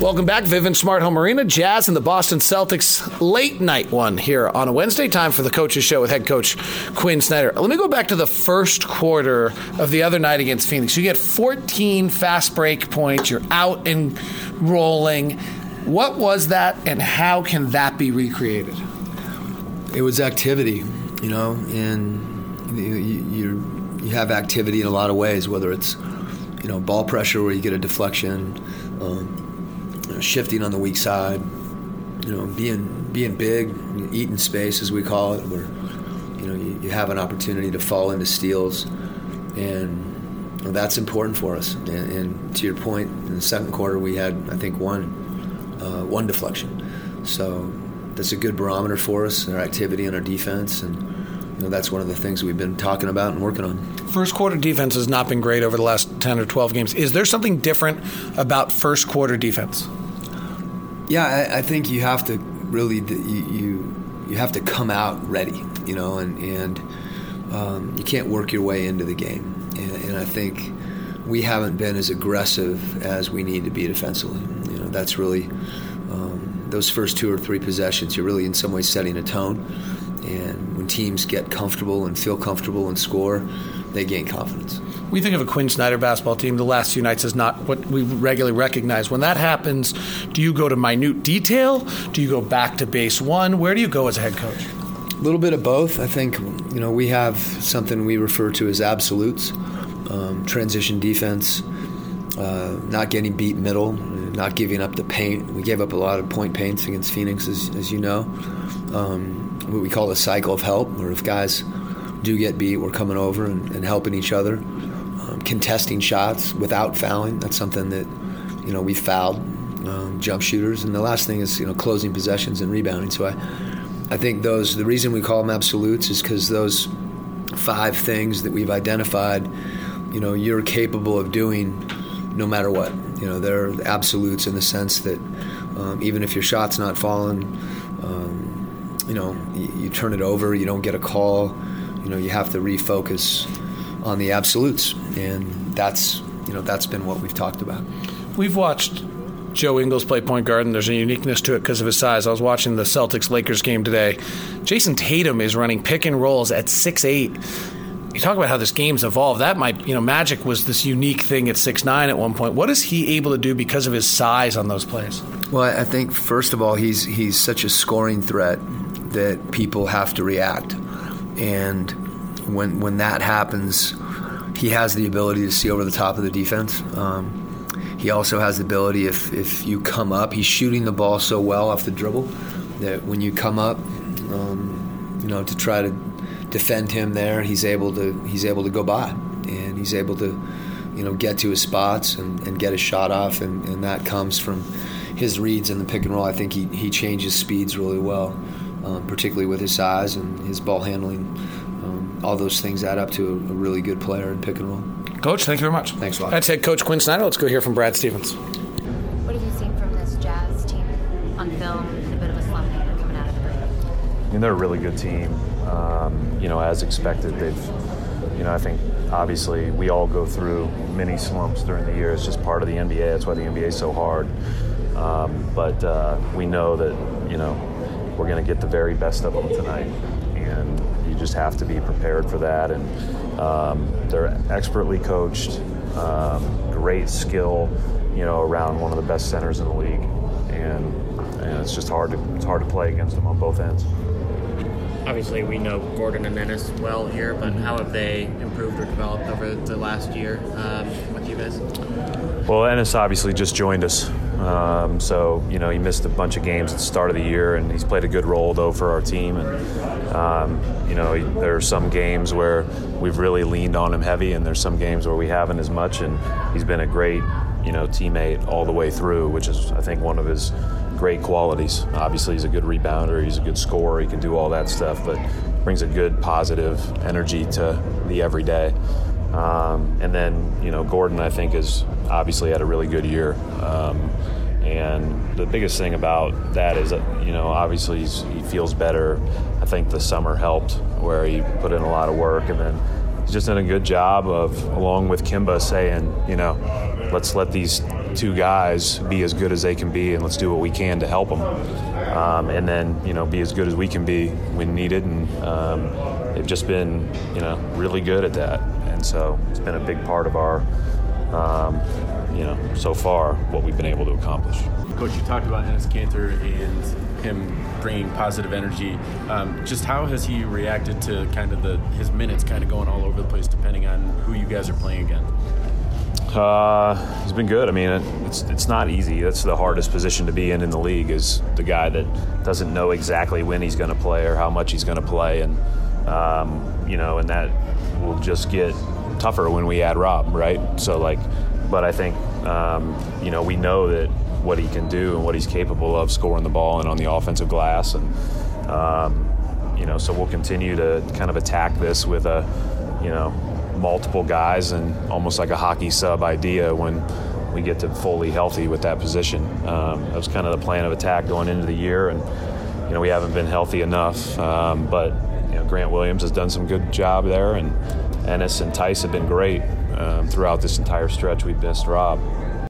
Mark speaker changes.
Speaker 1: Welcome back, Vivint Smart Home Arena, Jazz and the Boston Celtics late night one here on a Wednesday. Time for the coaches show with head coach Quin Snyder. Let me go back to the first quarter of the other night against Phoenix. You get 14 fast break points. You're out and rolling. What was that, and how can that be recreated?
Speaker 2: It was activity, you know, and you, you, you have activity in a lot of ways, whether it's, you know, ball pressure where you get a deflection, um, shifting on the weak side, you know, being being big, eating space as we call it, where you know you, you have an opportunity to fall into steals, and that's important for us. And, and, to your point, in the second quarter we had I think one uh, one deflection, so that's a good barometer for us, our activity and our defense, and you know, that's one of the things we've been talking about and working on.
Speaker 1: First quarter defense has not been great over the last 10 or 12 games. Is there something different about first quarter defense?
Speaker 2: Yeah, I, I think you have to really you, you, have to come out ready, you know, and and um, you can't work your way into the game. And, and I think we haven't been as aggressive as we need to be defensively. You know, that's really um, those first two or three possessions. You're really in some ways setting a tone, and when teams get comfortable and feel comfortable and score, they gain confidence.
Speaker 1: We think of a Quin Snyder basketball team the last few nights as not what we regularly recognize. When that happens, do you go to minute detail? Do you go back to base one? Where do you go as a head coach?
Speaker 2: A little bit of both. I think you know we have something we refer to as absolutes, um, transition defense, uh, not getting beat middle, not giving up the paint. We gave up a lot of point paints against Phoenix, as, as you know. Um, what we call a cycle of help, where if guys do get beat, we're coming over and, and helping each other, um, contesting shots without fouling. That's something that you know we fouled um, jump shooters, and the last thing is you know closing possessions and rebounding. So I, I think those the reason we call them absolutes is because those five things that we've identified, you know, you're capable of doing no matter what. You know, they're absolutes in the sense that um, even if your shot's not falling, um, you know, you, you turn it over, you don't get a call. You know, you have to refocus on the absolutes, and that's you know that's been what we've talked about.
Speaker 1: We've watched Joe Ingles play point guard, and there's a uniqueness to it because of his size. I was watching the Celtics Lakers game today. Jayson Tatum is running pick and rolls at six eight. You talk about how this game's evolved. That might, you know, Magic was this unique thing at six nine at one point. What is he able to do because of his size on those plays?
Speaker 2: Well, I think first of all, he's he's such a scoring threat that people have to react, and when when that happens, he has the ability to see over the top of the defense. Um, he also has the ability if if you come up, he's shooting the ball so well off the dribble that when you come up, um, you know, to try to defend him there, he's able to he's able to go by, and he's able to, you know, get to his spots and, and get a shot off, and, and that comes from his reads in the pick and roll. I think he, he changes speeds really well, um, particularly with his size and his ball handling. Um, all those things add up to a, a, really good player in pick and roll.
Speaker 1: Coach, thank you very much.
Speaker 2: Thanks a lot.
Speaker 1: That's head coach Quin Snyder. Let's go hear from Brad Stevens.
Speaker 3: What have you seen from this Jazz team on film in a bit of a slump coming out of the break?
Speaker 4: I mean, they're a really good team. Um, you know, as expected, they've, you know, I think obviously we all go through many slumps during the year. It's just part of the NBA. That's why the NBA is so hard. Um, but uh, we know that, you know, we're going to get the very best of them tonight. And you just have to be prepared for that. And um, they're expertly coached, um, great skill, you know, around one of the best centers in the league. And, and it's just hard to, it's hard to play against them on both ends
Speaker 5: obviously we know Gordon and Enes well here, but how have they improved or developed over the last year um, with you guys?
Speaker 4: Well, Enes obviously just joined us. Um, so, you know, he missed a bunch of games at the start of the year, and he's played a good role, though, for our team. And, um, you know, he, there are some games where we've really leaned on him heavy, and there's some games where we haven't as much. And he's been a great, you know, teammate all the way through, which is, I think, one of his great qualities. Obviously, he's a good rebounder, he's a good scorer, he can do all that stuff, but brings a good positive energy to the everyday. Um, and then, you know, Gordon, I think, has obviously had a really good year. Um, and the biggest thing about that is that, you know, obviously he feels better. I think the summer helped where he put in a lot of work and then just done a good job of, along with Kemba, saying, you know, let's let these two guys be as good as they can be and let's do what we can to help them. Um, and then, you know, be as good as we can be when needed. And um, they've just been, you know, really good at that. And so it's been a big part of our, um, you know, so far what we've been able to accomplish.
Speaker 6: Coach, you talked about Enes Kanter and him bringing positive energy. Um, just how has he reacted to kind of the his minutes kind of going all over the place depending on who you guys are playing again?
Speaker 4: Uh, he's been good. I mean, it's it's not easy. That's the hardest position to be in in the league is the guy that doesn't know exactly when he's going to play or how much he's going to play, and um, you know, and that will just get tougher when we add Rob, right? So like, but I think um, you know we know that what he can do and what he's capable of scoring the ball and on the offensive glass, and um, you know, so we'll continue to kind of attack this with a you know multiple guys and almost like a hockey sub idea when we get to fully healthy with that position. Um, that was kind of the plan of attack going into the year, and you know we haven't been healthy enough. Um, but you know Grant Williams has done some good job there, and Enes and Theis have been great um, throughout this entire stretch. We've missed Rob.